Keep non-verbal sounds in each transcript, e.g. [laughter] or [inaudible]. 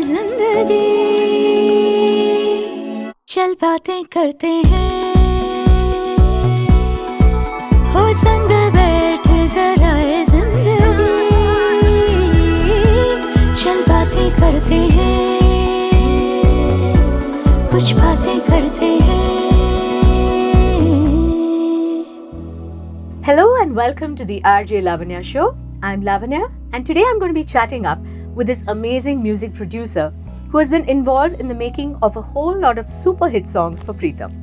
ज़िंदगी चल बातें करते हैं। संग बैठ जरा ये जिंदगी चल बातें करते हैं कुछ बातें करते हैं Hello and welcome to the RJ Lavanya Show. I'm Lavanya, and today I'm going to be chatting up with this amazing music producer who has been involved in the making of a whole lot of super hit songs for Preetham.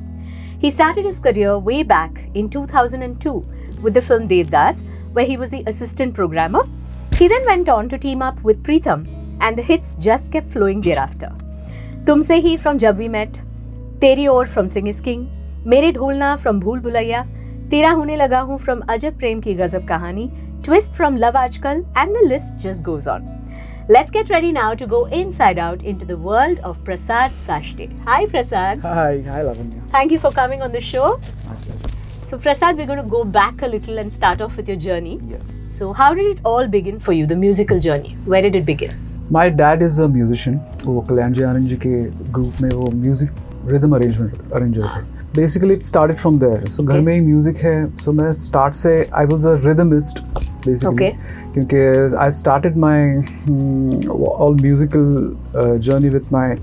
He started his career way back in 2002 with the film Devdas, where he was the assistant programmer. He then went on to team up with Preetham, and the hits just kept flowing thereafter. Tumse Hi from Jab We Met, Teri Or" from Sing Is King, Mere Dholna from Bhool Bulaya, Tera Hune Laga Hoon from Ajab Prem Ki Gazab Kahani, Twist from Love Aajkal, and the list just goes on. Let's get ready now to go inside out into the world of Prasad Sashte. Hi, Prasad. Hi, hi, Lavanya. Thank you for coming on the show. So Prasad, we're going to go back a little and start off with your journey. Yes. So how did it all begin for you, the musical journey? Where did it begin? My dad is a musician. वो कल्याण जी आनंद जी के group में वो music rhythm arrangement arranger थे basically it started from there so घर Okay. में ही music है सो मैं start से I was a rhythmist basically Okay. क्योंकि I started my all musical journey with my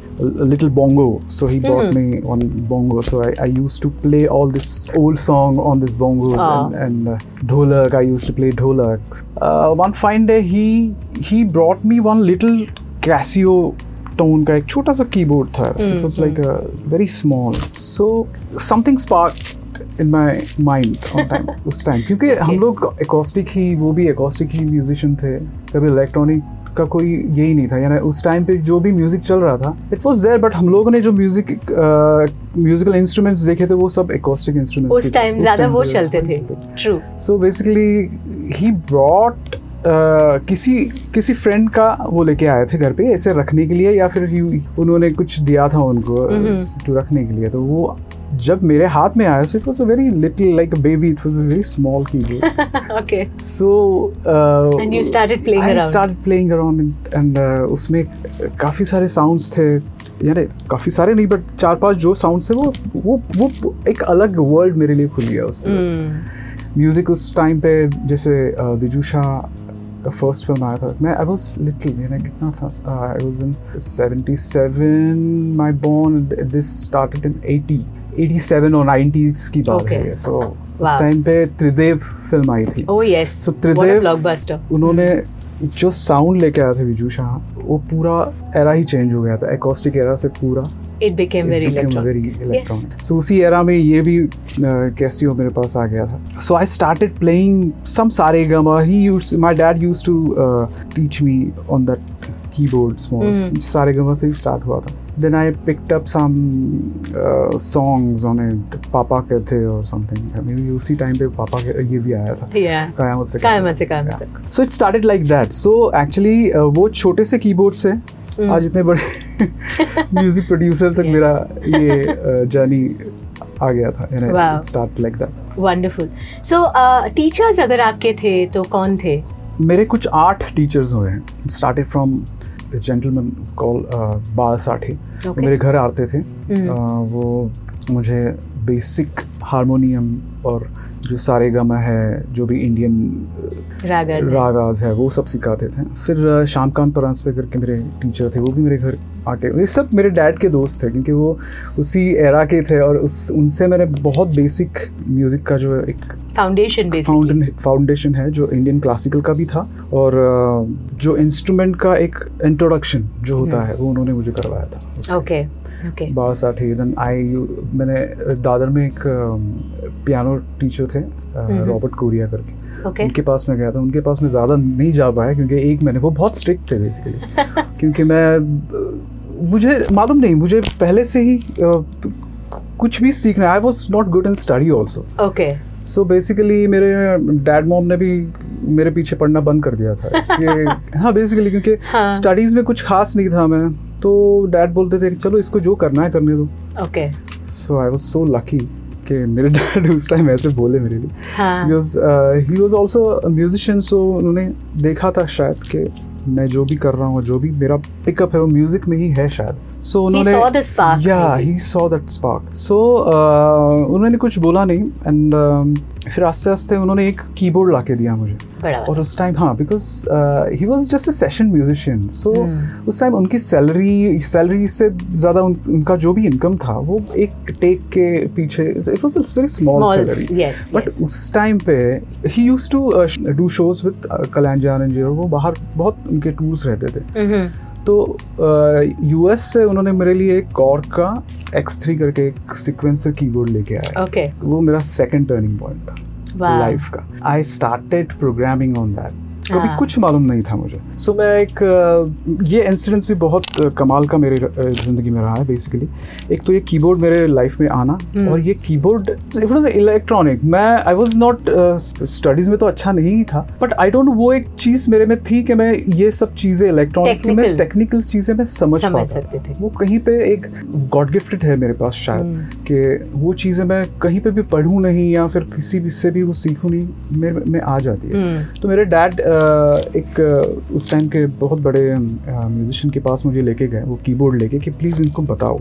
little bongo so he brought me on bongo so I, I used to play all this old song on this bongos Ah. and, and uh, dholak I used to play dholak uh, one fine day he he brought me one little Casio tone का एक छोटा सा keyboard था it was like a very small so something my mind on [laughs] उस time क्योंकि हम लोग acoustic ही वो भी एकॉस्टिक ही म्यूजिशियन थे। कभी इलेक्ट्रॉनिक का कोई यही नहीं था। यानी उस टाइम पे जो भी म्यूज़िक चल रहा था इट वाज देयर बट हम लोगों ने जो म्यूज़िक म्यूजिकल इंस्ट्रूमेंट्स देखे थे वो सब एकॉस्टिक इंस्ट्रूमेंट्स उस टाइम ज़्यादा वो चलते थे। True so basically he brought किसी किसी फ्रेंड का वो लेके आए थे घर पे ऐसे रखने के लिए या फिर उन्होंने कुछ दिया था उनको टू रखने के लिए। तो वो जब मेरे हाथ में आया so it was a very little like a baby it was a very small keyboard uh, you started playing I around. started playing around and, and uh, उसमें काफ़ी सारे साउंड्स थे। यानी काफ़ी सारे नहीं बट चार पाँच जो साउंड्स थे वो वो वो एक अलग वर्ल्ड मेरे लिए खुल गया उसमें Hmm. म्यूज़िक उस टाइम पे जैसे uh, बिजू शाह का फ़र्स्ट फ़िल्म आया था मैं आई वाज लिटिल मैंने कितना था I was in 77 my born this started in 80 87 और 90s की बात Okay. है सो उस Wow. टाइम पे त्रिदेव फ़िल्म आई थी. So, what a Tridev- blockbuster. उन्होंने जो साउंड लेके आया था विजू शाह वो पूरा एरा ही चेंज हो गया था एकॉस्टिक एरा से पूरा very electronic. Very electronic so उसी एरा में ये भी कैसियो मेरे पास आ गया था सो आई स्टार्टेड प्लेइंग सम सारे गमा he my dad used to teach me on that keyboard small सारे गमा से ही स्टार्ट हुआ था। Then I picked up some songs on it पापा के थे और समथिंग मे बी उसी टाइम पे पापा के ये भी आया था। Yeah. कयामत से Qayamat Se Qayamat Tak. So it started like that so actually वो छोटे से कीबोर्ड से आज इतने बड़े [laughs] म्यूज़िक प्रोड्यूसर तक मेरा ये जर्नी आ गया था। Wow. Start like that. So uh, teachers अगर आपके थे तो कौन थे? मेरे कुछ आठ टीचर्स हुए हैं। स्टार्टेड फ्रॉम जेंटलमैन कॉल बाल साठी Okay. मेरे घर आते थे। uh, वो मुझे बेसिक हारमोनियम और जो सारे गमा है जो भी इंडियन रागाज. रागाज है वो सब सिखाते थे। फिर श्यामकांत परांजपे करके मेरे टीचर थे वो भी मेरे घर आके ये सब मेरे डैड के दोस्त थे क्योंकि वो उसी एरा के थे और उस उनसे मैंने बहुत बेसिक म्यूज़िक का जो एक Basically. फाउंडन फाउंडेशन है जो इंडियन क्लासिकल का भी था और जो इंस्ट्रूमेंट का एक इंट्रोडक्शन जो होता है वो उन्होंने मुझे करवाया था उसके Okay. Okay. बाबा साठी देन आई मैंने दादर में एक पियानो टीचर थे रॉबर्ट कोरिया करके Okay. उनके पास में गया था उनके पास में ज़्यादा नहीं जा पाया क्योंकि एक महीने वो बहुत स्ट्रिक्ट थे बेसिकली [laughs] क्योंकि मैं मुझे मालूम नहीं मुझे पहले से ही अ, कुछ भी सीखना I was not good in study also Okay. So basically मेरे डैड मॉम ने भी मेरे पीछे पढ़ना बंद कर दिया था। [laughs] कि हाँ बेसिकली क्योंकि हाँ। स्टडीज़ में कुछ खास नहीं था मैं। तो डैड बोलते थे चलो इसको जो करना है करने दो। Okay so I was so lucky कि मेरे डैड उस टाइम ऐसे बोले मेरे लिए। हाँ। Because he was also musician so उन्होंने देखा था शायद कि मैं जो भी कर रहा हूँ जो भी मेरा पिकअप है वो म्यूज़िक में ही है शायद। सो उन्होंने या he saw that spark so उन्होंने कुछ बोला नहीं एंड फिर आस्ते आस्ते उन्होंने एक कीबोर्ड ला के दिया मुझे। और उस टाइम हाँ because he was just a session musician so. उस टाइम उनकी सैलरी सैलरी से ज़्यादा उन, उनका जो भी इनकम था वो एक टेक के पीछे it was very small salary but उस टाइम पे he used to do shows with Kalyan Anand ji और वो बाहर बहुत उनके टूर्स रहते थे। हम्म। तो यूएस से उन्होंने मेरे लिए एक कॉर्क का एक्स थ्री करके एक सिक्वेंसर कीबोर्ड लेके आया। ओके वो मेरा सेकंड टर्निंग पॉइंट था. लाइफ का। I started programming on that कभी हाँ. कुछ मालूम नहीं था मुझे। सो so, मैं एक ये इंसिडेंस भी बहुत कमाल का मेरे ज़िंदगी में रहा है बेसिकली एक तो ये कीबोर्ड मेरे लाइफ में आना हम्म. और ये कीबोर्ड इट वाज इलेक्ट्रॉनिक मैं आई वाज नॉट स्टडीज़ में तो अच्छा नहीं था बट आई डोंट वो एक चीज़ मेरे में थी कि मैं ये सब चीज़ें इलेक्ट्रॉनिक में टेक्निकल चीज़ें मैं समझ समझ सकते थे। वो कहीं पे एक गॉड गिफ्टेड है मेरे पास शायद हम्म. कि वो चीज़ें मैं कहीं पे भी पढ़ूँ नहीं या फिर किसी भी से भी वो सीखूँ नहीं मेरे में आ जाती है। हम्म। तो मेरे डैड एक उस टाइम के बहुत बड़े म्यूजिशियन के पास मुझे लेके गए वो कीबोर्ड लेके कि प्लीज़ इनको बताओ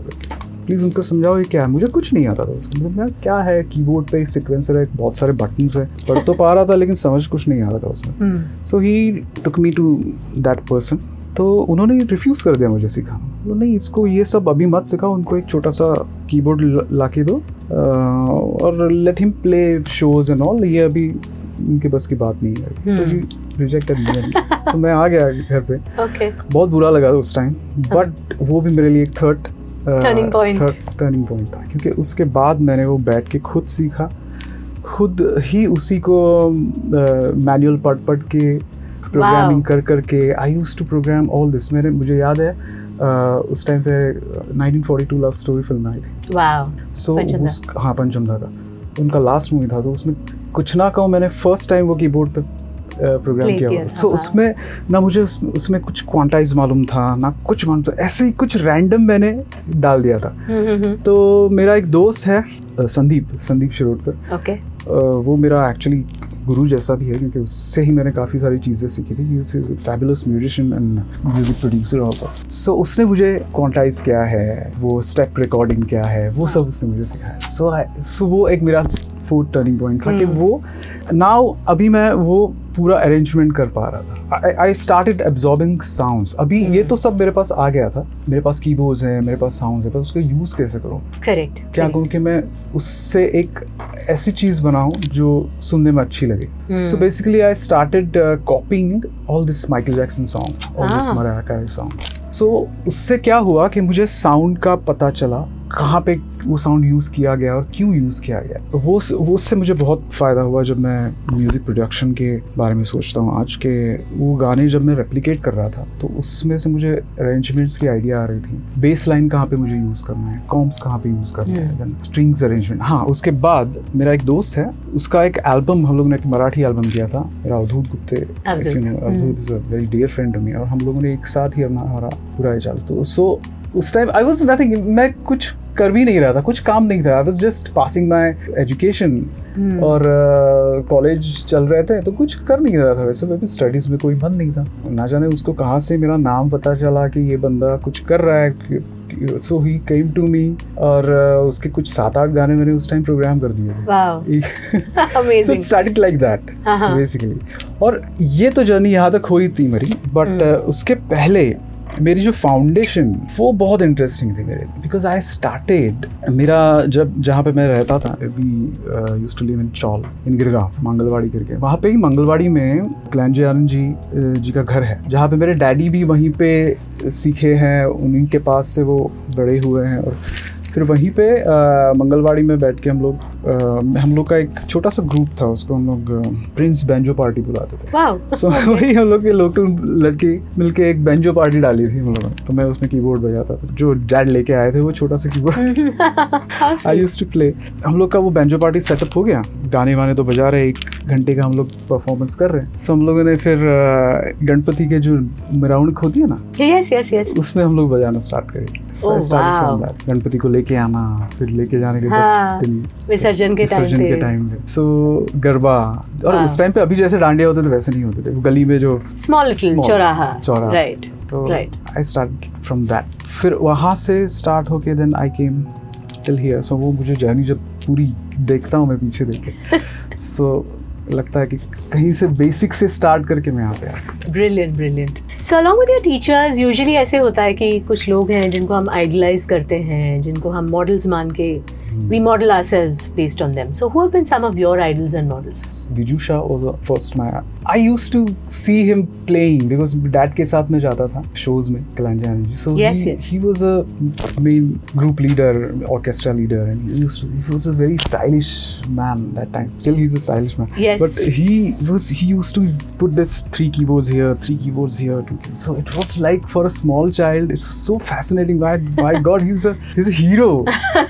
प्लीज़ उनको समझाओ ये क्या है? मुझे कुछ नहीं आता था उसका। मतलब मैं क्या है? कीबोर्ड पे एक सिक्वेंसर है बहुत सारे बटन्स है। पढ़ तो पा रहा था लेकिन समझ कुछ नहीं आ रहा था उसमें। हम्म। So he took me to that person तो उन्होंने रिफ्यूज़ कर दिया मुझे सिखाना। नहीं इसको ये सब अभी मत सिखाओ उनको एक छोटा सा कीबोर्ड ला के दो और let him play shows and all ये अभी उनके बस की बात नहीं है। सो ही रिजेक्टेड मी [laughs] तो मैं आ गया घर पे। ओके बहुत बुरा लगा उस टाइम बट वो भी मेरे लिए एक थर्ड टर्निंग पॉइंट था क्योंकि उसके बाद मैंने वो बैठ के खुद सीखा। खुद ही उसी को मैनुअल पढ़ पढ़ के प्रोग्रामिंग कर कर के I used to program all this मेरे मुझे याद है उस टाइम पे 1942 लव स्टोरी फ़िल्म आई थी। वाओ सो हाँ पंचमदा का। उनका लास्ट मूवी था तो उसमें कुछ ना कहूँ मैंने फ़र्स्ट टाइम वो कीबोर्ड पे प्रोग्राम किया हुआ था, सो हाँ। उसमें ना मुझे उस, उसमें कुछ क्वांटाइज मालूम था ना कुछ मालूम था। ऐसे ही कुछ रैंडम मैंने डाल दिया था। हम्म हम्म तो मेरा एक दोस्त है संदीप संदीप शिरोडकर। ओके वो मेरा एक्चुअली गुरु जैसा भी है क्योंकि उससे ही मैंने काफ़ी सारी चीज़ें सीखी थी। Is fabulous musician and music producer also so उसने मुझे क्वांटाइज क्या है वो स्टेप रिकॉर्डिंग क्या है वो सब उसने मुझे सिखाया। सो सो वो एक मेरा फोर्थ टर्निंग पॉइंट था कि हम्म। वो नाउ अभी मैं वो पूरा अरेंजमेंट कर पा रहा था। आई स्टार्टेड एब्जॉर्बिंग साउंड अभी ये हम्म। तो सब मेरे पास आ गया था। मेरे पास कीबोर्ड्स हैं मेरे पास साउंड है पर उसका यूज़ कैसे करूँ? करेक्ट क्या करूँ कि मैं उससे एक ऐसी चीज़ बनाऊँ जो सुनने में अच्छी लगे। Hmm. So basically I started copying all this Michael Jackson song all this. Mariah song so उससे क्या हुआ कि मुझे साउंड का पता चला कहाँ पे वो साउंड यूज़ किया गया और क्यों यूज़ किया गया? तो वो वो उससे मुझे बहुत फ़ायदा हुआ जब मैं म्यूज़िक प्रोडक्शन के बारे में सोचता हूँ। आज के वो गाने जब मैं रेप्लिकेट कर रहा था तो उसमें से मुझे अरेंजमेंट्स की आइडिया आ रही थी। बेस लाइन कहाँ पे मुझे यूज़ करना है? कॉम्स कहाँ पे यूज़ करना है? स्ट्रिंग्स अरेंजमेंट हाँ उसके बाद मेरा एक दोस्त है उसका एक एल्बम हम लोग ने एक मराठी एल्बम किया था मेरा Avdhoot Gupte. Avdhoot, is a very dear friend to me और हम लोगों ने एक साथ ही अपना हमारा पूरा चालू। तो सो उस टाइम आई वाज नथिंग मैं कुछ कर भी नहीं रहा था कुछ काम नहीं था। I was just passing my education. और कॉलेज uh, चल रहे थे तो कुछ कर नहीं रहा था वैसे। भी स्टडीज़ में कोई मन नहीं था। ना जाने उसको कहाँ से मेरा नाम पता चला कि ये बंदा कुछ कर रहा है so he came to me और uh, उसके कुछ सात आठ गाने मैंने उस टाइम प्रोग्राम कर दिए so started like that. Basically और ये तो जर्नी यहाँ तक हुई थी मेरी बट हम्म। उसके पहले मेरी जो फाउंडेशन वो बहुत इंटरेस्टिंग थी मेरे। बिकॉज़ आई स्टार्टेड मेरा जब, जहाँ पे मैं रहता था we used to live in chawl in Girgaon Mangalwadi करके। वहाँ पे ही मंगलवाड़ी में क्लैंजे आनंद जी जी का घर है। जहाँ पे मेरे डैडी भी वहीं पे सीखे हैं, उन्हीं के पास से वो बड़े हुए हैं और फिर वहीं पे मंगलवाड़ी में बैठ के हम लोग हम लोग का एक छोटा सा ग्रुप था उसको हम लोग प्रिंस बैंजो पार्टी बुलाते थे। सो [laughs] वही हम लोग के लोकल लड़के मिलके एक बेंजो पार्टी डाली थी हम लोगों ने। तो मैं उसमें कीबोर्ड बजाता था। जो डैड लेके आए थे वो छोटा सा keyboard I. Used to play हम लोग का वो बेंजो पार्टी सेटअप हो गया। गाने वाने तो बजा रहे एक घंटे का हम लोग परफॉर्मेंस कर रहे हैं। सो हम लोगों ने फिर गणपति के जो मिराउंड होती है ना Yes, yes, yes. उसमें हम लोग बजाना स्टार्ट करें So I Oh, wow. Ganpati को लेके आना फिर लेके जाने के हाँ, दस दिन विसर्जन के टाइम के पे। टाइम पे। सो गरबा। और हाँ। उस टाइम पे अभी जैसे डांडिया होते थे वैसे नहीं होते थे। वो गली में जो स्मॉल लिटिल चौराहा। चौराहा। राइट तो आई स्टार्ट फ्रॉम दैट फिर वहाँ से स्टार्ट होके then I came till here so वो मुझे जर्नी जब पूरी देखता हूँ मैं पीछे देख के। [laughs] सो लगता है कि कहीं से बेसिक से स्टार्ट करके मैं यहाँ पे आया brilliant brilliant so along with your teachers usually ऐसे होता है कि कुछ लोग हैं जिनको हम आइडलाइज करते हैं, जिनको हम मॉडल्स मान के We model ourselves based on them so who have been some of your idols and models Viju Shah was the first my I used to see him playing because dad के साथ में जाता था shows में Kalanja Energy so Yes, he, yes. he was a main group leader orchestra leader and he used to, he was a very stylish man that time still he's a stylish man Yes. but he was he used to put this three keyboards here three keyboards here two keyboards. so it was like for a small child it was so fascinating my, my [laughs] god he's a he's a hero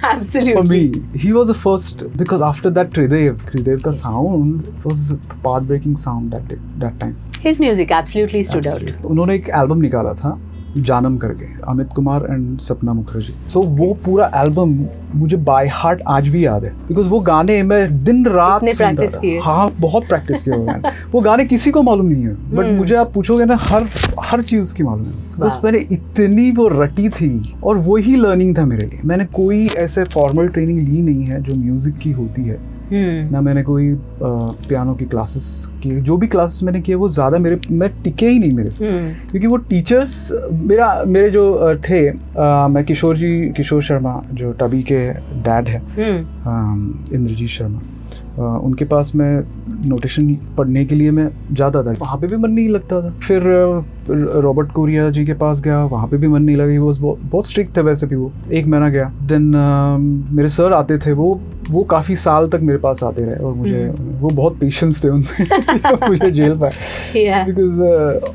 absolutely for me he was the first because after that Tridev Tridev ka Yes. sound was a path breaking sound that day, that time his music absolutely stood out Absolutely. उन्होंने एक album निकाला था जानम करके Amit Kumar and सपना मुखर्जी सो so, वो पूरा album मुझे बाय हार्ट आज भी याद है बिकॉज़ वो गाने मैं दिन रात सुनता किए। हाँ बहुत प्रैक्टिस किए गाने [laughs] वो गाने किसी को मालूम नहीं है बट हम्म। मुझे आप पूछोगे ना हर हर चीज़ की मालूम है बस। मैंने इतनी वो रटी थी और वही लर्निंग था मेरे लिए मैंने कोई ऐसे फॉर्मल ट्रेनिंग ली नहीं है जो म्यूज़िक की होती है hmm. ना मैंने कोई पियानो की क्लासेस की जो भी क्लासेस मैंने किए वो ज़्यादा मेरे मैं टिके ही नहीं मेरे से Hmm. क्योंकि वो टीचर्स मेरा मेरे जो थे मैं किशोर जी किशोर शर्मा जो टबी के डैड है Hmm. इंद्रजीत शर्मा उनके पास मैं नोटेशन पढ़ने के लिए मैं जाता था। वहाँ पे भी मन नहीं लगता था। फिर रॉबर्ट कोरिया जी के पास गया वहाँ पे भी मन नहीं लगा। वो बहुत स्ट्रिक्ट थे वैसे भी वो। एक महीना गया। देन मेरे सर आते थे। वो वो काफ़ी साल तक मेरे पास आते रहे और मुझे वो बहुत पेशेंस थे उनमें। [laughs] [laughs] मुझे जेल पाए। बिकॉज़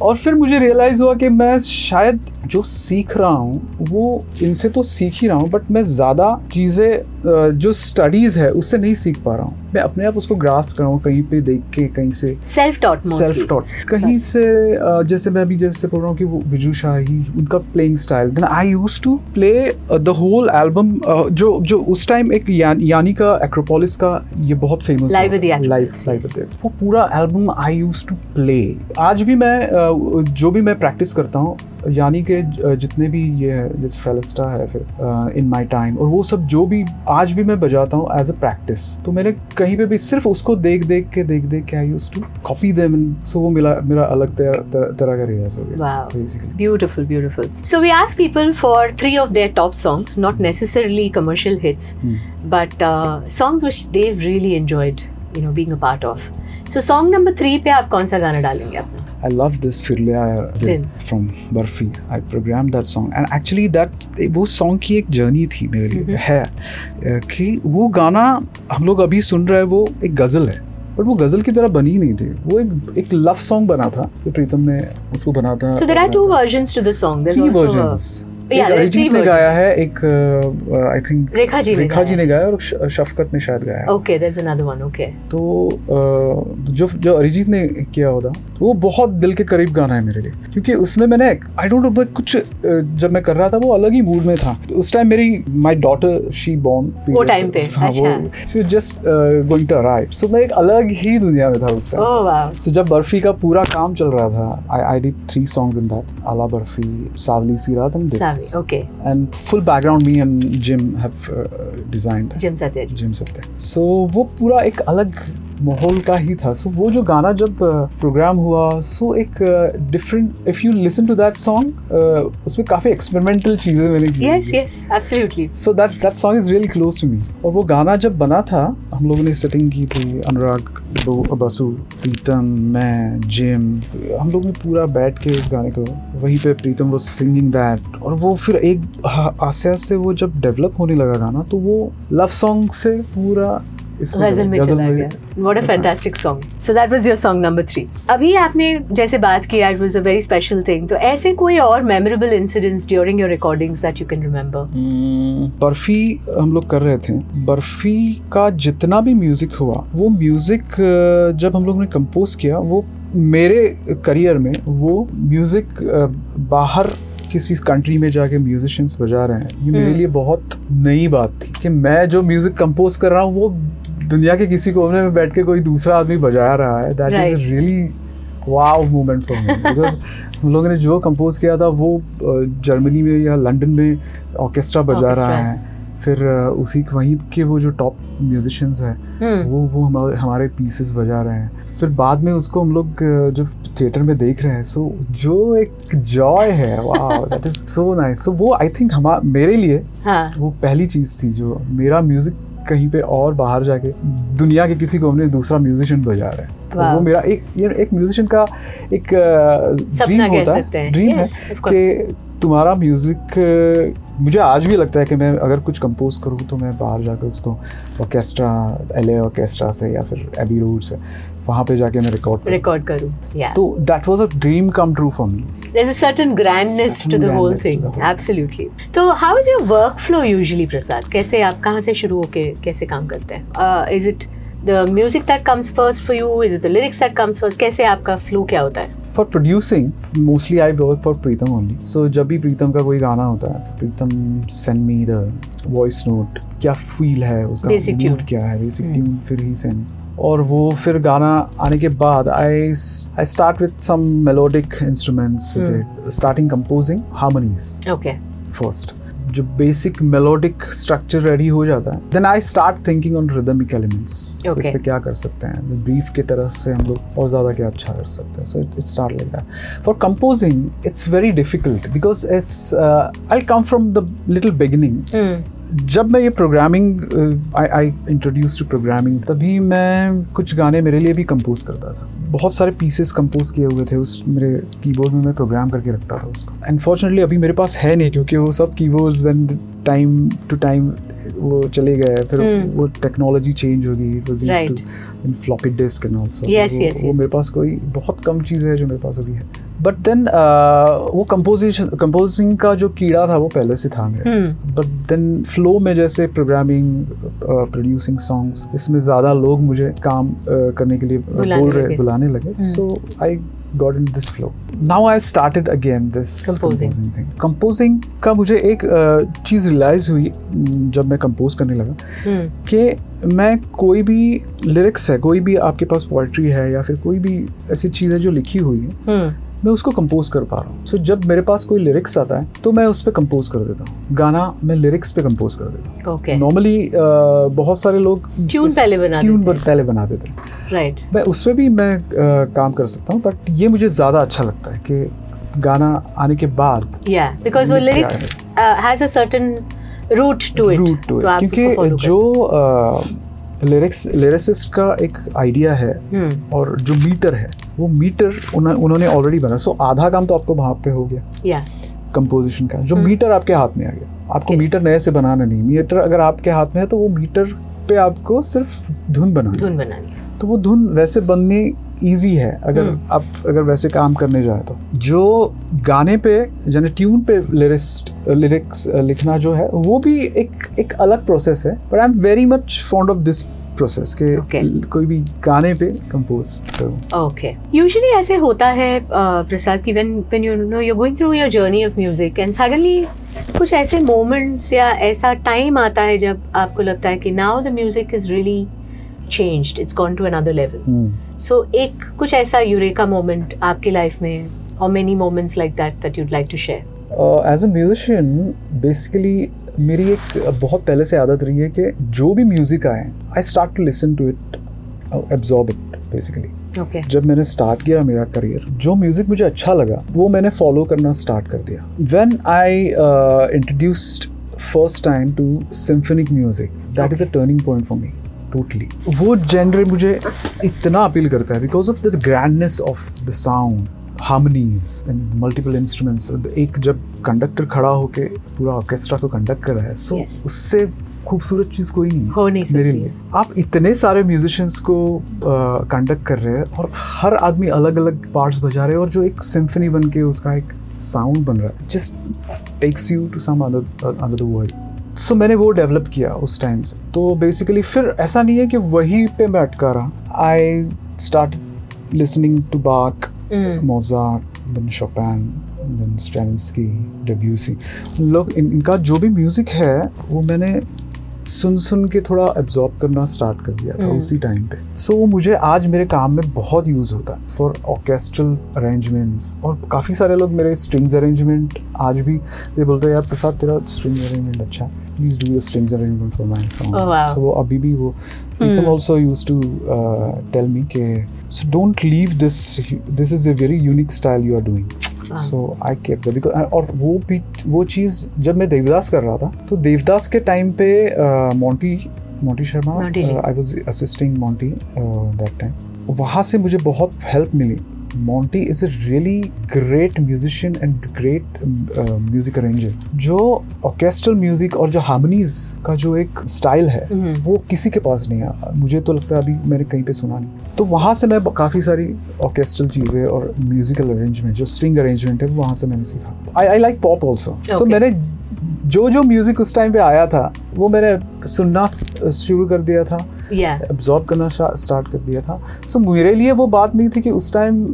और फिर मुझे रियलाइज़ हुआ कि मैं शायद जो सीख रहा हूँ वो इनसे तो सीख ही रहा हूँ बट मैं ज़्यादा चीज़ें जो स्टडीज़ है उससे नहीं सीख पा रहा हूँ। मैं अपने आप उसको ग्रास्प कर रहा हूँ कहीं पे देख के कहीं से। Taught mostly सेल्फ टॉट कहीं से जैसे मैं अभी जैसे बोल रहा हूँ कि वो बिजू शाही उनका playing style then I used to play the whole album जो जो उस टाइम एक यान, यानी का एक्रोपोलिस का ये बहुत फ़ेमस लाइव लाइव वो पूरा album I used to play आज भी मैं जो भी मैं प्रैक्टिस करता हूँ यानी कि जितने भी ये है जैसे फेलस्टा है फिर इन माई टाइम और वो सब जो भी आज भी मैं बजाता हूँ एज अ प्रैक्टिस तो मैंने कहीं पे भी सिर्फ़ उसको देख देख के देख देख के I used to copy them so वो मिला मेरा अलग तरह का रियाज हो गया beautiful beautiful so we ask people for three of their top songs not necessarily commercial hits but songs which they really enjoyed you know being a part of So song number three पे आप कौन सा गाना डालेंगे अपना? I love this Din. from Barfi. I programmed that song and actually that वो song की एक जर्नी थी मेरे लिए Mhm. है कि वो गाना हम लोग अभी सुन रहे हैं वो एक गज़ल है बट वो गज़ल की तरह बनी नहीं थी वो एक एक लव सॉन्ग बना था जो प्रीतम ने उसको बना था So there are two versions to the song. There's three Arijit ने. गाया है एक आई थिंक रेखा जी ने रेखा जी ने गाया और शफकत ने शायद गाया Okay, there's another one. Okay. तो जो जो अरिजीत ने किया होता वो बहुत दिल के करीब गाना है मेरे लिए क्योंकि उसमें मैंने आई डोंट नो कुछ जब मैं कर रहा था वो अलग ही मूड में था उस टाइम मेरी माय डॉटर शी बॉर्न वो time पे, हाँ वो अच्छा। She just going to arrive so मैं एक अलग ही दुनिया में था उस टाइम Oh wow. सो जब बर्फ़ी का पूरा काम चल रहा था I I did three songs in that Aala Barfi Saawali Si Raat and Savvy. This Okay. And full background me and Jim have designed Jim Satyajit. Jim सकते हैं सो वो पूरा एक अलग माहौल का ही था। सो so, वो जो गाना जब प्रोग्राम हुआ सो so एक different if you listen to that song उसमें काफ़ी एक्सपेरिमेंटल चीज़ें मैंने की Yes, yes, absolutely. So that that song is really close to me और वो गाना जब बना था हम लोगों ने सेटिंग की थी अनुराग बसु प्रीतम मैं जिम हम लोग ने पूरा बैठ के उस गाने को वहीं पे प्रीतम वो सिंगिंग दैट और वो फिर एक आस्ते आस्ते वो जब डेवलप होने लगा गाना तो वो लव सॉन्ग से पूरा गज़ल में चला गया। What a fantastic song so that was your song number three अभी आपने जैसे बात किया it was a very special thing तो ऐसे कोई और memorable incidents during your recordings that you can remember hmm, Barfi हम लोग कर रहे थे। बर्फ़ी का जितना भी म्यूज़िक हुआ वो म्यूज़िक जब हम लोग ने कंपोज किया वो मेरे करियर में वो म्यूज़िक बाहर किसी कंट्री में जाके म्यूजिशियंस बजा रहे हैं। ये मेरे हम्म। लिए बहुत नई बात थी कि मैं जो म्यूज़िक कंपोज कर रहा हूँ वो दुनिया के किसी कोने में बैठ के कोई दूसरा आदमी बजा रहा है that is really wow moment for me हम लोगों ने जो कंपोज किया था वो जर्मनी में या लंदन में ऑर्केस्ट्रा बजा रहा है। फिर उसी वहीं के वो जो टॉप म्यूजिशियंस हैं हम्म। वो वो हमारे हमारे पीसेस बजा रहे हैं। फिर बाद में उसको हम लोग जो थिएटर में देख रहे हैं सो जो एक जॉय है वाह that is so nice so वो आई थिंक हमारा मेरे लिए हाँ। वो पहली चीज़ थी जो मेरा म्यूज़िक कहीं पे और बाहर जाके दुनिया के किसी कोने में दूसरा म्यूजिशियन बजा रहा है। तो वो मेरा एक ये एक म्यूजिशियन का एक ड्रीम होता है। ड्रीम Yes, है कि तुम्हारा म्यूज़िक मुझे आज भी लगता है कि मैं अगर कुछ कंपोज करूँ तो मैं बाहर जाकर उसको ऑर्केस्ट्रा एल ऑर्केस्ट्रा से या फिर एबी रोड से वहाँ पे जाके मैं रिकॉर्ड करूँ। रिकॉर्ड करूँ तो that was a dream come true for me there's a certain grandness Certain to the whole grandness to thing the whole. absolutely तो how is your workflow usually Prasad कैसे आप कहाँ से शुरू होके कैसे काम करते हैं uh, is it the music that comes first for you is it the lyrics that comes first कैसे आपका flow क्या होता है for producing mostly I work for Pritam only so जब भी प्रीतम का कोई गाना होता है तो Pritam send me the voice note क्या फील है उसका mood क्या है बेसिक Hmm. ट्यून फिर ही सेंड्स और वो फिर गाना आने के बाद I I start with some melodic instruments starting composing harmonies okay. First जो बेसिक मेलोडिक स्ट्रक्चर रेडी हो जाता है then I start thinking on rhythmic elements. इस पे क्या कर सकते हैं? ब्रीफ की तरफ़ से हम लोग और ज़्यादा क्या अच्छा कर सकते हैं? So it start like that for composing it's very difficult because it's I come from the little beginning. जब मैं ये programming I I introduce to programming तभी मैं कुछ गाने मेरे लिए भी कंपोज करता था बहुत सारे पीसेस कंपोज किए हुए थे उस मेरे कीबोर्ड में मैं प्रोग्राम करके रखता था उसको अनफॉर्चुनेटली अभी मेरे पास है नहीं क्योंकि वो सब keyboards and time to time वो चले गए फिर Hmm. वो टेक्नोलॉजी चेंज हो गई it was Right. Used in floppy disk and वो. मेरे पास कोई बहुत कम चीज़ है जो मेरे पास अभी है बट देन वो कंपोजिशन कंपोजिंग का जो कीड़ा था वो पहले से था मेरे. बट देन फ्लो में जैसे प्रोग्रामिंग प्रोड्यूसिंग सॉन्ग्स इसमें ज़्यादा लोग मुझे काम uh, करने के लिए uh, बोल रहे बुलाने लगे. So I got in this flow now I started again this Composing. Thing composing का मुझे एक uh, चीज़ रियलाइज़ हुई mm, जब मैं कंपोज करने लगा Hmm. कि मैं कोई भी लिरिक्स है कोई भी आपके पास पोइट्री है या फिर कोई भी ऐसी चीज़ है जो लिखी हुई है Hmm. मैं उसको कंपोज कर पा रहा हूँ। सो so, जब मेरे पास कोई लिरिक्स आता है तो मैं उस पर कंपोज कर देता हूँ। गाना मैं लिरिक्स पे कंपोज कर देता हूँ। Okay. नॉर्मली बहुत सारे लोग Tune पहले बना ट्यून हैं। पहले बना देते हैं। Right right. मैं उस पर भी मैं uh, काम कर सकता हूँ बट ये मुझे ज़्यादा अच्छा लगता है कि गाना आने के बाद yeah because वो uh, it root to तो it. आप उसको क्योंकि जो लिरिक्स लिरिसिस्ट का एक आइडिया है Hmm. और जो मीटर है वो मीटर उन, उन्होंने ऑलरेडी बना। सो आधा काम तो आपको वहाँ पे हो गया। Yeah. कंपोजिशन का। जो hmm. मीटर आपके हाथ में आ गया। आपको Okay. मीटर नए से बनाना नहीं। मीटर अगर आपके हाथ में है तो वो मीटर पे आपको सिर्फ़ धुन बनानी धुन बनानी तो वो धुन वैसे बननी ईजी है अगर हम्म। आप अगर वैसे काम करने जाए तो जो गाने पे यानी ट्यून पे लिरिस्ट लिरिक्स लिखना जो है वो भी एक एक अलग प्रोसेस है but I am very much fond of this process के Okay. कोई भी गाने पे कंपोज करूँ Okay. Usually ऐसे होता है प्रसाद कि when when you know you're going through your journey of music and suddenly कुछ ऐसे मोमेंट्स या ऐसा टाइम आता है जब आपको लगता है कि now the music is really changed. It's gone to another level. So एक कुछ ऐसा यूरेका moment आपकी life में or many moments like that that you'd like to share. As a musician basically मेरी एक बहुत पहले से आदत रही है कि जो भी म्यूज़िक आए I start to listen to it absorb it basically Okay. जब मैंने स्टार्ट किया मेरा करियर जो म्यूज़िक मुझे अच्छा लगा वो मैंने फॉलो करना स्टार्ट कर दिया uh, when I introduced first time to symphonic music that is a turning point for me totally वो जेनर मुझे इतना अपील करता है because of the grandness of the sound harmonies and multiple instruments एक जब conductor खड़ा होके पूरा ऑर्केस्ट्रा को कंडक्ट कर रहा है सो Yes. उससे खूबसूरत चीज़ कोई नहीं हो नहीं मेरे लिए। आप इतने सारे म्यूजिशियंस को कंडक्ट कर रहे हैं और हर आदमी अलग अलग पार्ट्स बजा रहे हैं और जो एक सिम्फनी बन के उसका एक साउंड बन रहा है। Just takes you to some other other world so मैंने वो डेवलप किया उस टाइम से। तो बेसिकली फिर ऐसा नहीं है कि वहीं पे मैं अटका रहा। I start listening to Bach. Mozart then Chopin then Stravinsky Debussy लोग इन, इनका जो भी म्यूज़िक है वो मैंने सुन सुन के थोड़ा एब्जॉर्ब करना स्टार्ट कर दिया था हम्म। उसी टाइम पे। सो वो मुझे आज मेरे काम में बहुत यूज़ होता है फॉर ऑर्केस्ट्रल अरेंजमेंट्स और काफ़ी सारे लोग मेरे स्ट्रिंग्स अरेंजमेंट आज भी ये बोलते हैं यार प्रसाद तेरा स्ट्रिंग अरेंजमेंट अच्छा है। Please do your strings arrangement for my song so वो अभी भी वो Pritam also used to tell me के so don't leave this this is a very unique style you are doing so I keep because और वो भी वो चीज़ जब मैं देवदास कर रहा था तो देवदास के टाइम पे Monty Monty Sharma I was assisting Monty that time वहाँ से मुझे बहुत help milli. Monty is a really great musician and great music arranger जो ऑर्केस्ट्रल म्यूज़िक और जो हार्मनीज का जो एक स्टाइल है Mhm. वो किसी के पास नहीं है। मुझे तो लगता है अभी मैंने कहीं पे सुना नहीं। तो वहाँ से मैं काफ़ी सारी ऑर्केस्ट्रल चीज़ें और म्यूजिकल अरेंजमेंट जो स्ट्रिंग अरेंजमेंट है वो वहाँ से मैंने सीखा। I I like pop also so मैंने जो जो म्यूज़िक उस टाइम पे आया था वो मैंने सुनना शुरू कर दिया था। Yeah. एब्जॉर्ब करना स्टार्ट कर दिया था सो so, मेरे लिए वो बात नहीं थी कि उस टाइम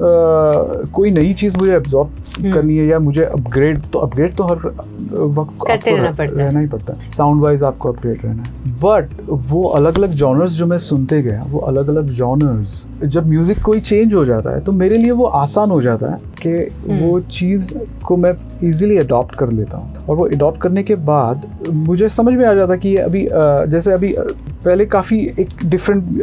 कोई नई चीज़ मुझे एब्जॉर्ब हम्म। करनी है या मुझे अपग्रेड तो अपग्रेड तो हर वक्त करते आपको रहना पड़ता रहना ही पड़ता है साउंड वाइज आपको अपग्रेड रहना है बट वो अलग अलग जॉनर्स जो मैं सुनते गया वो अलग अलग जॉनर्स जब म्यूज़िक कोई चेंज हो जाता है तो मेरे लिए वो आसान हो जाता है कि हम्म। वो चीज़ को मैं इजीली अडॉप्ट कर लेता हूँ और वो अडॉप्ट करने के बाद मुझे समझ में आ जाता कि ये अभी जैसे अभी पहले काफ़ी एक डिफरेंट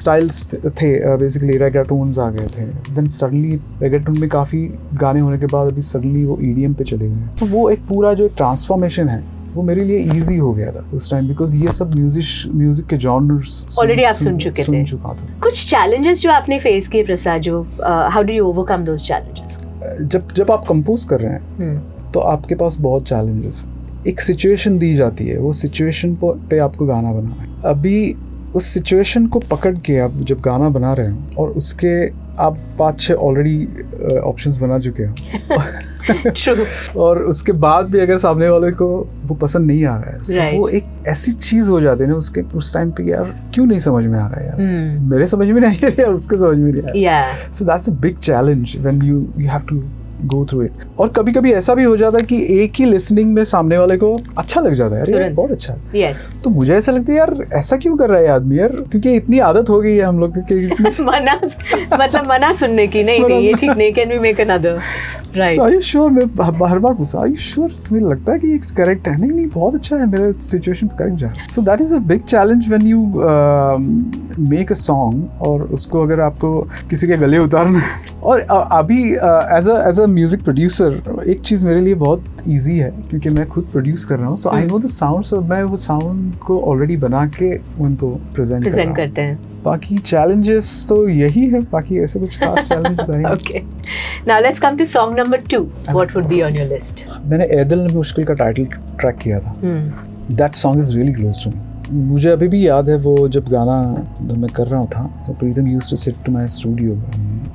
स्टाइल्स थे बेसिकली रेगाटोन्स आ गए थे। देन सडनली रेगाटोन में काफ़ी गाने होने के बाद अभी सडनली वो ईडीएम पे चले गए। तो वो एक पूरा जो एक ट्रांसफॉर्मेशन है वो मेरे लिए इजी हो गया था उस टाइम बिकॉज़ ये सब म्यूज़िक म्यूज़िक के जॉनर्स Already आप सुन चुके थे। सुन चुका था। कुछ चैलेंजेस जो आपने फेस किए प्रसाद जो how do you overcome those challenges जब जब आप कंपोज कर रहे हैं तो आपके पास बहुत चैलेंजेस एक सिचुएशन दी जाती है वो सिचुएशन पे आपको गाना बनाना है। अभी उस सिचुएशन को पकड़ के आप जब गाना बना रहे हो और उसके आप पाँच छः ऑलरेडी ऑप्शंस बना चुके हो। [laughs] और उसके बाद भी अगर सामने वाले को वो पसंद नहीं आ रहा है so Right. वो एक ऐसी चीज़ हो जाती है ना उसके उस टाइम पे यार क्यों नहीं समझ में आ रहा है यार? Hmm. मेरे समझ में नहीं आ रहा है उसके समझ में नहीं आ रहा है। So that's a big challenge when you you have to go through it और कभी कभी ऐसा भी हो जाता है कि एक ही लिसनिंग में सामने वाले को अच्छा लग जाता है। यार बहुत अच्छा। यस तो मुझे ऐसा लगता है यार ऐसा क्यों कर रहा है आदमी यार? क्योंकि इतनी आदत हो गई है हम लोग की [laughs] मना मतलब मना सुनने की नहीं नहीं ये ठीक नहीं can we make another right are sure मैं हर बार पूछा आर श्योर तुम्हें लगता है कि ये करेक्ट है? नहीं नहीं बहुत अच्छा है मेरे सिचुएशन करेक्ट जा so that is a big challenge when you make a song और उसको अगर आपको किसी के गले उतारना और अभी as as a music producer एक चीज़ मेरे लिए बहुत ईजी है क्योंकि मैं खुद प्रोड्यूस कर रहा हूँ। So I know the sound मैं वो साउंड को ऑलरेडी बना के उनको प्रेजेंट प्रेजेंट करते हैं। बाकी चैलेंजेस तो यही है बाकी ऐसे कुछ खास चैलेंजेस नहीं। Okay now let's come to song number 2 what would be on your list मैंने एदिल ने मुश्किल का टाइटल ट्रैक किया था। That song is really close to me मुझे अभी भी याद है वो जब गाना जब मैं कर रहा था तो Pritam used to sit to my studio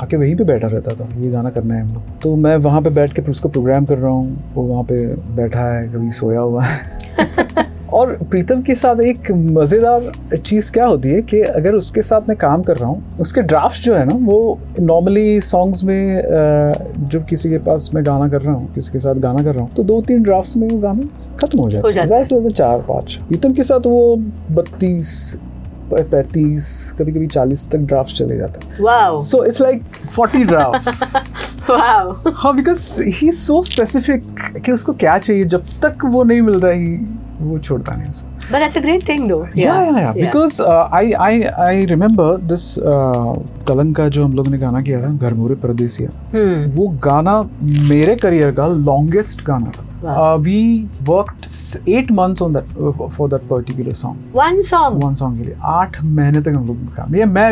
आके वहीं पे बैठा रहता था, ये गाना करना है हम तो मैं वहाँ पे बैठ के फिर उसको प्रोग्राम कर रहा हूँ, वो वहाँ पे बैठा है, कभी सोया हुआ है। [laughs] और प्रीतम के साथ एक मज़ेदार चीज़ क्या होती है कि अगर उसके साथ मैं काम कर रहा हूँ उसके ड्राफ्ट जो है ना वो नॉर्मली सॉन्ग्स में जब किसी के पास मैं गाना कर रहा हूँ किसी के साथ गाना कर रहा हूँ तो दो तीन ड्राफ्ट्स में वो गाना खत्म हो जाता हो है। ज़्यादा से ज़्यादा चार पाँच प्रीतम के साथ वो बत्तीस पैंतीस कभी कभी चालीस तक ड्राफ्ट चले जाते हैं। So it's like forty draft हाँ बिकॉज़ ही सो स्पेसिफिक कि उसको क्या चाहिए जब तक वो नहीं मिलता ही वो छोड़ता नहीं उसको but that's a great thing though yeah yeah yeah because I I I remember this Kalanka जो हम लोग ने गाना किया था घर मोरे परदेसिया। वो गाना मेरे करियर का लॉन्गेस्ट गाना था। Wow. We worked eight months on that for that particular song One song. One song के लिए आठ महीने तक हम लोग ने काम ये मैं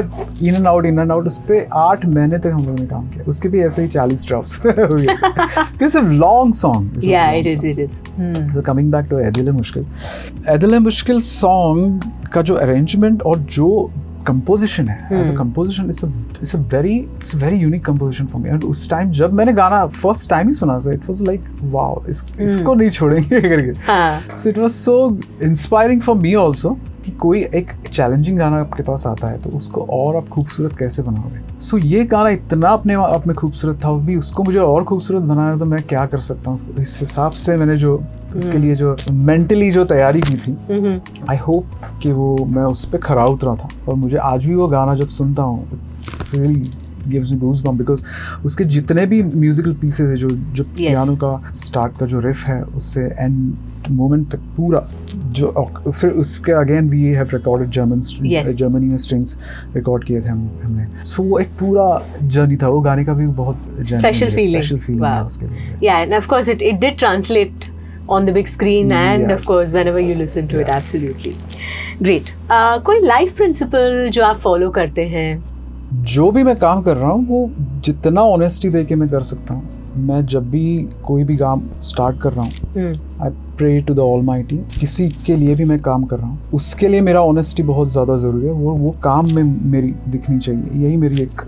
in and out in and out उस पर आठ महीने तक हम लोग ने काम किया उसके भी ऐसे ही चालीस drops it's a long song Yeah, it is. It is. Hmm. So coming back to Adil है मुश्किल Adil है मुश्किल सॉन्ग का जो अरेंजमेंट और जो कंपोजिशन है. As a. Composition it's it's a very it's very unique composition for me and उस टाइम जब मैंने गाना फ़र्स्ट टाइम ही सुना so it was like wow इसको नहीं छोड़ेंगे [laughs] करके. So it was so inspiring for me also कि कोई एक चैलेंजिंग गाना आपके पास आता है तो उसको और आप खूबसूरत कैसे बनाओगे सो ये गाना इतना अपने आप में खूबसूरत था भी उसको मुझे और खूबसूरत बनाया तो मैं क्या कर सकता हूँ इस हिसाब से मैंने जो उसके हम्म। लिए जो मेंटली जो तैयारी की थी. आई होप कि वो मैं उस पर खरा उतरा था और मुझे आज भी वो गाना जब सुनता हूँ it's really gives me goose bum because उसके जितने भी म्यूजिकल पीसेस है जो जो पियानो का स्टार्ट का जो रिफ है उससे एंड मोमेंट तक पूरा जो फिर उसके again we have recorded German Yes. Germany में स्ट्रिंग्स रिकॉर्ड किए थे हम हमने सो वो एक पूरा जर्नी था वो गाने का भी बहुत Special feeling. Special feeling. है उसके लिए Yeah, and of course, it, it did translate on the big screen, and of Yes. course, whenever you listen to it, Yeah. absolutely. Great. Uh, कोई लाइफ प्रिंसिपल जो आप follow करते हैं जो भी मैं काम कर रहा हूँ वो जितना ऑनेस्टी दे के मैं कर सकता हूँ। मैं जब भी कोई भी काम स्टार्ट कर रहा हूँ. I pray to the almighty किसी के लिए भी मैं काम कर रहा हूँ। उसके लिए मेरा ऑनेस्टी बहुत ज़्यादा ज़रूरी है। वो वो काम में मेरी दिखनी चाहिए। यही मेरी एक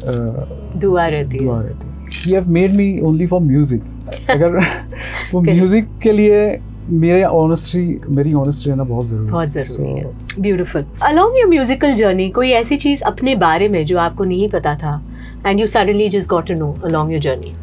दुआ रहती दुआ रहती है। You have made me only for music अगर [laughs] वो म्यूज़िक के लिए मेरे ऑनेस्टी मेरी ऑनेस्टी रहना बहुत ज़रूरी बहुत ज़रूरी है। Beautiful along your musical journey कोई ऐसी चीज़ अपने बारे में जो आपको नहीं पता था and you suddenly just got to know along your journey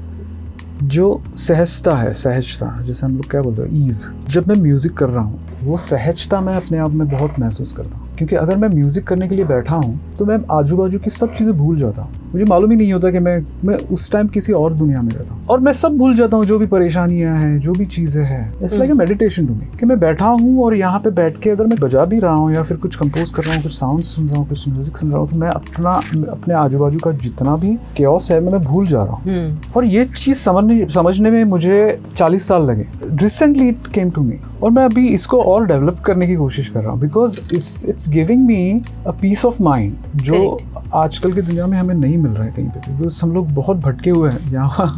जो सहजता है सहजता जैसे हम लोग क्या बोलते हैं ईज जब मैं म्यूज़िक कर रहा हूँ वो सहजता मैं अपने आप में बहुत महसूस करता हूँ। क्योंकि अगर मैं म्यूज़िक करने के लिए बैठा हूँ तो मैं आजू बाजू की सब चीज़ें भूल जाता हूँ। मुझे मालूम ही नहीं होता कि मैं मैं उस टाइम किसी और दुनिया में रहता हूँ। और मैं सब भूल जाता हूँ जो भी परेशानियाँ हैं जो भी चीज़ें हैं। It's like meditation to me कि मैं बैठा हूँ और यहाँ पे बैठ के अगर मैं बजा भी रहा हूँ या फिर कुछ कंपोज कर रहा हूँ कुछ साउंड सुन रहा हूँ कुछ म्यूज़िक सुन रहा हूँ तो मैं अपना अपने आजू बाजू का जितना भी क्योस है मैं मैं भूल जा रहा हूँ। Hmm. और ये चीज़ समझने समझने में मुझे 40 साल लगे। Recently it came to me और मैं अभी इसको और डेवलप करने की कोशिश कर रहा हूँ because it's giving me a peace of mind जो आजकल की दुनिया में हमें नहीं मिल रहा है कहीं पे बिकॉज़ हम लोग बहुत भटके हुए हैं यहाँ।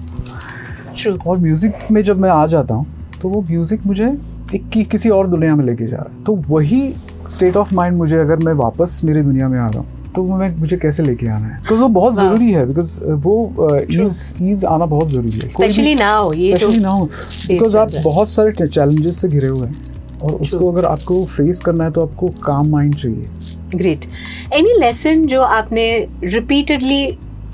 और म्यूज़िक में जब मैं आ जाता हूँ तो वो म्यूज़िक मुझे एक की, किसी और दुनिया में लेके जा रहा है। तो वही स्टेट ऑफ़ माइंड मुझे अगर मैं वापस मेरी दुनिया में आ रहा हूँ तो मैं मुझे कैसे लेके आना है? बिकॉज़ वो बहुत Wow. ज़रूरी है बिकॉज़ वो ईज ईज आना बहुत ज़रूरी है। भी- ये स्पेशली नाउ बिकॉज़ आप बहुत सारे चैलेंजेस से घिरे हुए हैं। और उसको अगर आपको फेस करना है तो आपको काम माइंड चाहिए। ग्रेट एनी लेसन जो आपने रिपीटेडली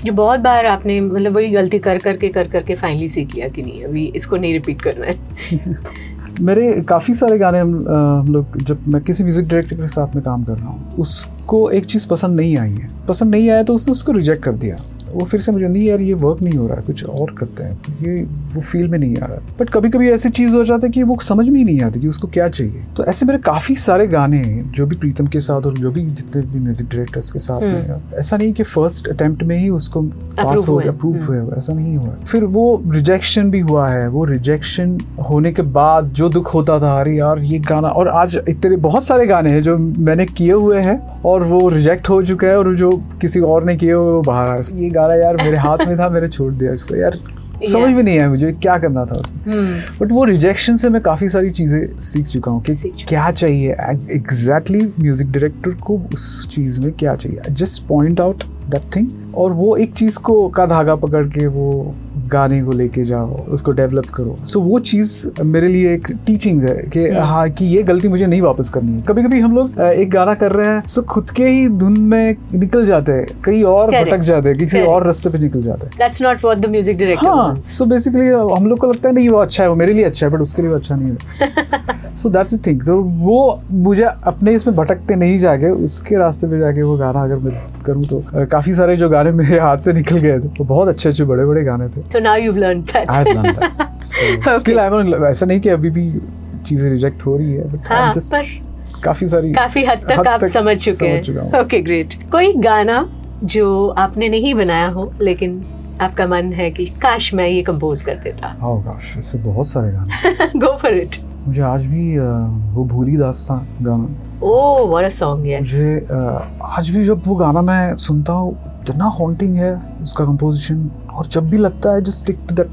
जो बहुत बार आपने मतलब वही गलती कर करके कर करके फाइनली सीख लिया कि नहीं अभी इसको नहीं रिपीट करना है? [laughs] मेरे काफ़ी सारे गाने हम हम लोग जब मैं किसी म्यूज़िक डायरेक्टर के साथ में काम कर रहा हूँ उसको एक चीज़ पसंद नहीं आई है। पसंद नहीं आया तो उसने उसको रिजेक्ट कर दिया। वो फिर से मुझे नहीं यार ये वर्क नहीं हो रहा है कुछ और करते हैं। ये वो फील में नहीं आ रहा। बट कभी कभी ऐसी चीज़ हो जाती है कि वो समझ में ही नहीं आती कि उसको क्या चाहिए। तो ऐसे मेरे काफ़ी सारे गाने हैं जो भी प्रीतम के साथ और जो भी जितने भी म्यूज़िक डायरेक्टर्स के साथ में ऐसा नहीं कि फ़र्स्ट अटेम्प्ट में ही उसको पास हो गया अप्रूव हम्म। हुए ऐसा नहीं हुआ फिर वो रिजेक्शन भी हुआ है वो रिजेक्शन होने के बाद जो दुख होता था अरे यार ये गाना और आज इतने बहुत सारे गाने हैं जो मैंने किए हुए हैं और वो रिजेक्ट हो चुका है और जो किसी और ने किए हुए वो बाहर आ ये गाना यार मेरे हाथ में था मैंने छोड़ दिया इसको। यार समझ Yeah. भी नहीं आया मुझे क्या करना था उसमें। But hmm. वो रिजेक्शन से मैं काफ़ी सारी चीज़ें सीख चुका हूँ कि चुका क्या चाहिए। एग्जैक्टली म्यूज़िक डायरेक्टर को उस चीज़ में क्या चाहिए। Just point out that thing और वो एक चीज़ को का धागा पकड़ के वो गाने को लेके जाओ उसको डेवलप करो। सो so, वो चीज़ मेरे लिए एक टीचिंग है कि. हाँ कि ये गलती मुझे नहीं वापस करनी है। कभी कभी हम लोग एक गाना कर रहे हैं सो खुद के ही धुन में निकल जाते हैं। कहीं और भटक जाते हैं किसी और रास्ते पे निकल जाते हैं। That's not what the music director हाँ सो बेसिकली हम लोग को लगता है नहीं वो अच्छा है वो मेरे लिए अच्छा है बट उसके लिए वो अच्छा नहीं है। सो दैट्स थिंग तो वो मुझे अपने इसमें भटकते नहीं जाके उसके रास्ते पे जाके वो गाना अगर मैं करूँ तो काफ़ी सारे जो गाने मेरे हाथ से निकल गए थे वो बहुत अच्छे अच्छे बड़े बड़े गाने थे। So now you learn that I have done that so still I am ऐसा नहीं कि अभी भी चीज़ें रिजेक्ट हो रही है बट हाँ जस्ट पर काफ़ी सारी काफ़ी हद तक हद आप तक समझ चुके हैं। ओके ग्रेट कोई गाना जो आपने नहीं बनाया हो लेकिन आपका मन है कि काश मैं ये कंपोज कर देता। Oh gosh, ऐसे बहुत सारे गाने। गो फॉर इट मुझे आज भी वो भूली दास्तां गाना। Oh what a song yes मुझे आज भी जब वो गाना मैं सुनता हूँ इतना हॉन्टिंग है उसका कंपोजिशन और जब भी लगता है just stick to that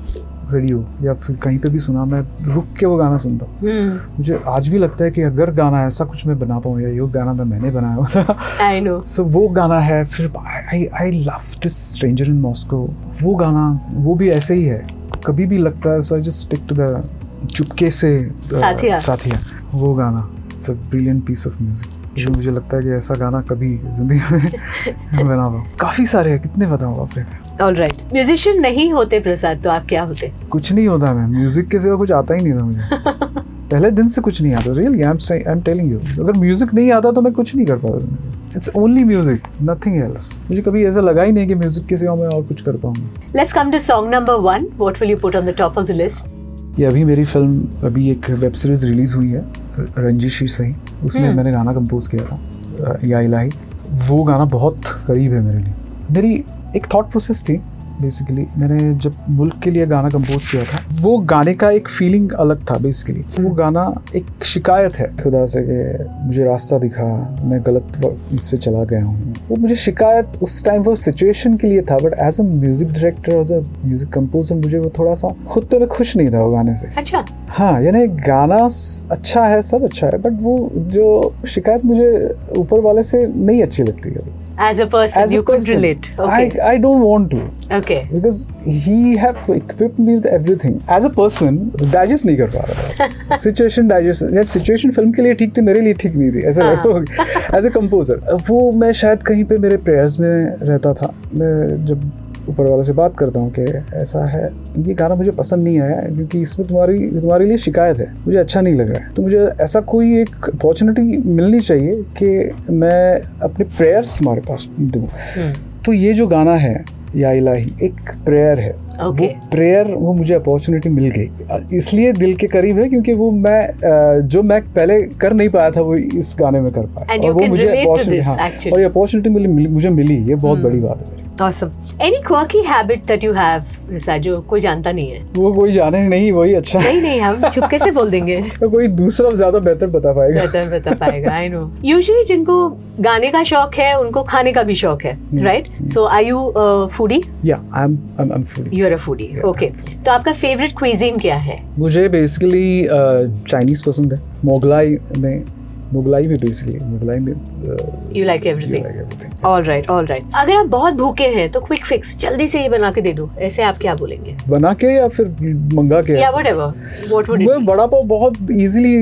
radio या फिर कहीं पे भी सुना मैं रुक के वो गाना सुनता हूँ। हम्म। मुझे आज भी लगता है कि अगर गाना ऐसा कुछ मैं बना पाऊँ या ये गाना मैं मैंने बनाया होता आई नो सो वो गाना है फिर I I love this stranger in Moscow वो गाना वो भी ऐसे ही है। कभी भी लगता है so I just stick to the चुपके से साथिया। साथिया। वो गाना it's a brilliant piece of music जो मुझे लगता है कि ऐसा गाना कभी ज़िंदगी में [laughs] बना पाऊँ। काफ़ी सारे हैं कितने बताऊँ रे ऑलराइट म्यूजिशियन नहीं होते प्रसाद तो आप क्या होते? कुछ नहीं होता मैं। म्यूज़िक के सिवा कुछ आता ही नहीं था मुझे। [laughs] पहले दिन से कुछ नहीं आता really I am I am telling you अगर म्यूज़िक नहीं आता तो मैं कुछ नहीं कर पाता it's only music nothing else मुझे कभी ऐसा लगा ही नहीं कि म्यूज़िक के सिवा मैं और कुछ कर पाऊँगा। Let's come to song number one what will you put on the top of the list ये अभी मेरी फ़िल्म अभी एक वेब सीरीज़ रिलीज़ हुई है रंजिशी सही उसमें हम्म। मैंने गाना कंपोज किया था या इलाही। वो गाना बहुत करीब है मेरे लिए। मेरी एक थॉट प्रोसेस थी बेसिकली मैंने जब मुल्क के लिए गाना कंपोज किया था वो गाने का एक फीलिंग अलग था बेसिकली वो गाना एक शिकायत है। खुदा से कि मुझे रास्ता दिखा मैं गलत इस पर चला गया हूँ। वो मुझे शिकायत उस टाइम वो सिचुएशन के लिए था but as a music director as a music composer मुझे वो थोड़ा सा खुद तो मैं खुश नहीं था वो गाने से। अच्छा। हाँ यानी गाना अच्छा है सब अच्छा है बट वो जो शिकायत मुझे ऊपर वाले से नहीं अच्छी लगती है। As a person you could relate I, okay I don't want to. Okay because he have equipped me with everything. As a person digest नहीं कर पा रहा था। [laughs] सिचुएशन डाइजेस्ट यार सिचुएशन फ़िल्म के लिए ठीक थी मेरे लिए ठीक नहीं थी। ऐसा। एज ए कंपोजर वो मैं शायद कहीं पे मेरे प्रेयर्स में रहता था। मैं जब ऊपर वाले से बात करता हूँ कि ऐसा है। ये गाना मुझे पसंद नहीं आया क्योंकि इसमें तुम्हारी तुम्हारे लिए शिकायत है। मुझे अच्छा नहीं लग। रहा है तो मुझे ऐसा कोई एक अपॉर्चुनिटी मिलनी चाहिए कि मैं अपने प्रेयर्स तुम्हारे पास दूँ। हम्म, तो ये जो गाना है या इलाही एक प्रेयर है। Okay. वो प्रेयर वो मुझे अपॉर्चुनिटी मिल गई। इसलिए दिल के करीब है क्योंकि वो मैं जो मैं पहले कर नहीं पाया था वो इस गाने में कर पाया। और वो मुझे this, हाँ, actually. और ये अपॉर्चुनिटी मुझे मिली ये बहुत Hmm. बड़ी बात है। Awesome. Any quirky habit that you have प्रसाद जो कोई जानता नहीं है। वो कोई जाने नहीं वही अच्छा। नहीं नहीं हम चुपके से बोल देंगे? [laughs] तो कोई दूसरा ज़्यादा बेहतर बता पाएगा। बेहतर बता पाएगा आई नो यूजुअली जिनको गाने का शौक है उनको खाने का भी शौक है. Right so are you foodie yeah I am I am foodie you are a foodie okay तो आपका फेवरेट क्विजीन क्या है? मुझे बेसिकली चाइनीज़ पसंद है। मोगलाई में मुगलाई में बेसिकली मुगलाई में you like everything. All right all right अगर आप बहुत भूखे हैं तो क्विक फिक्स जल्दी से ये बना के दे दो। ऐसे आप क्या बोलेंगे? बना के या फिर मंगा के? या ऐसा? वट एवर वॉट वुड वो वड़ा पाव बहुत इजीली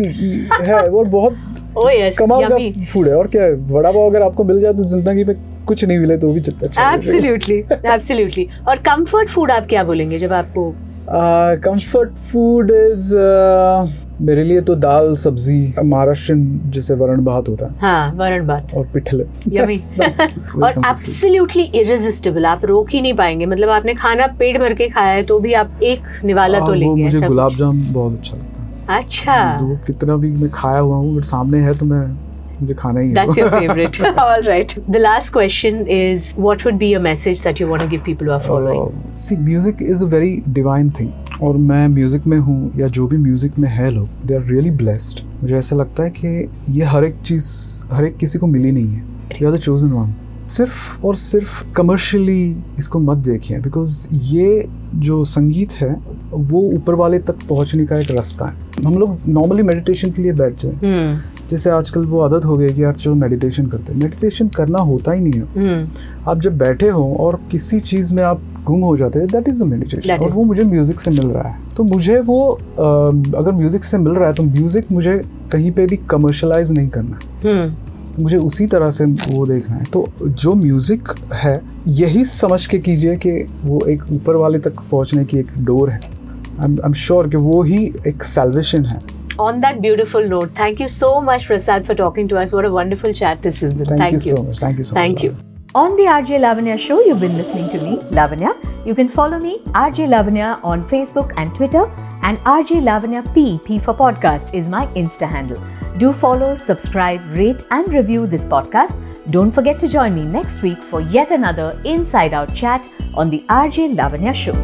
है और बहुत [laughs] ओ यस कमाल का फ़ूड है। और क्या है? वड़ा पाव अगर आपको मिल जाए तो ज़िंदगी में कुछ नहीं मिले तो भी अच्छा लगेगा। एब्सोल्युटली एब्सोल्युटली और कंफर्ट फ़ूड आप क्या बोलेंगे जब आपको कंफर्ट फ़ूड इज़ मेरे लिए तो दाल सब्ज़ी महाराष्ट्र जैसे वरण भात होता है। हाँ वरण भात। और पिठले। [laughs] और एब्सोल्युटली इरेजिस्टिबल आप रोक ही नहीं पाएँगे। मतलब आपने खाना पेट भर के खाया है तो भी आप एक निवाला हाँ, तो लेंगे मुझे गुलाब जामुन बहुत अच्छा लगता है। अच्छा। तो कितना भी मैं खाया हुआ हूँ सामने है तो मैं मुझे खाना ही है That's your favorite. [laughs] All right. The last question is what would be a message that you want to give people who are following? See music is a very divine thing और मैं म्यूज़िक में हूँ या जो भी music में है लोग दे आर रियली ब्लेस्ड मुझे ऐसा लगता है कि ये हर एक चीज़ हर एक किसी को मिली नहीं है you are the chosen one सिर्फ़ और सिर्फ़ कमर्शियली इसको मत देखिए बिकॉज़ ये जो संगीत है वो ऊपर वाले तक पहुँचने का एक रास्ता है हम लोग नॉर्मली मेडिटेशन के लिए बैठ जाए Hmm. जैसे आजकल वो आदत हो गई कि यार चलो मेडिटेशन करते हैं। मेडिटेशन करना होता ही नहीं है। Hmm. आप जब बैठे हो और किसी चीज़ में आप गुम हो जाते हैं दैट इज़ अ मेडिटेशन और वो मुझे म्यूज़िक से मिल रहा है। तो मुझे वो अगर म्यूज़िक से मिल रहा है तो म्यूज़िक मुझे कहीं पे भी कमर्शलाइज नहीं करना Hmm. मुझे उसी तरह से वो देखना है। तो जो म्यूज़िक है यही समझ के कीजिए कि वो एक ऊपर वाले तक पहुँचने की एक डोर है। आई एम श्योर कि वो ही एक सेल्वेशन है। on that beautiful note, thank you so much, Prasad, for talking to us. What a wonderful chat this has been. Thank, thank you, you, so much. Thank you so thank much. Thank you. On the RJ Lavanya show, you've been listening to me, Lavanya. You can follow me, RJ Lavanya, on Facebook and Twitter, and RJ Lavanya P, P for podcast, is my Insta handle. Do follow, subscribe, rate, and review this podcast. Don't forget to join me next week for yet another Inside Out chat on the RJ Lavanya show.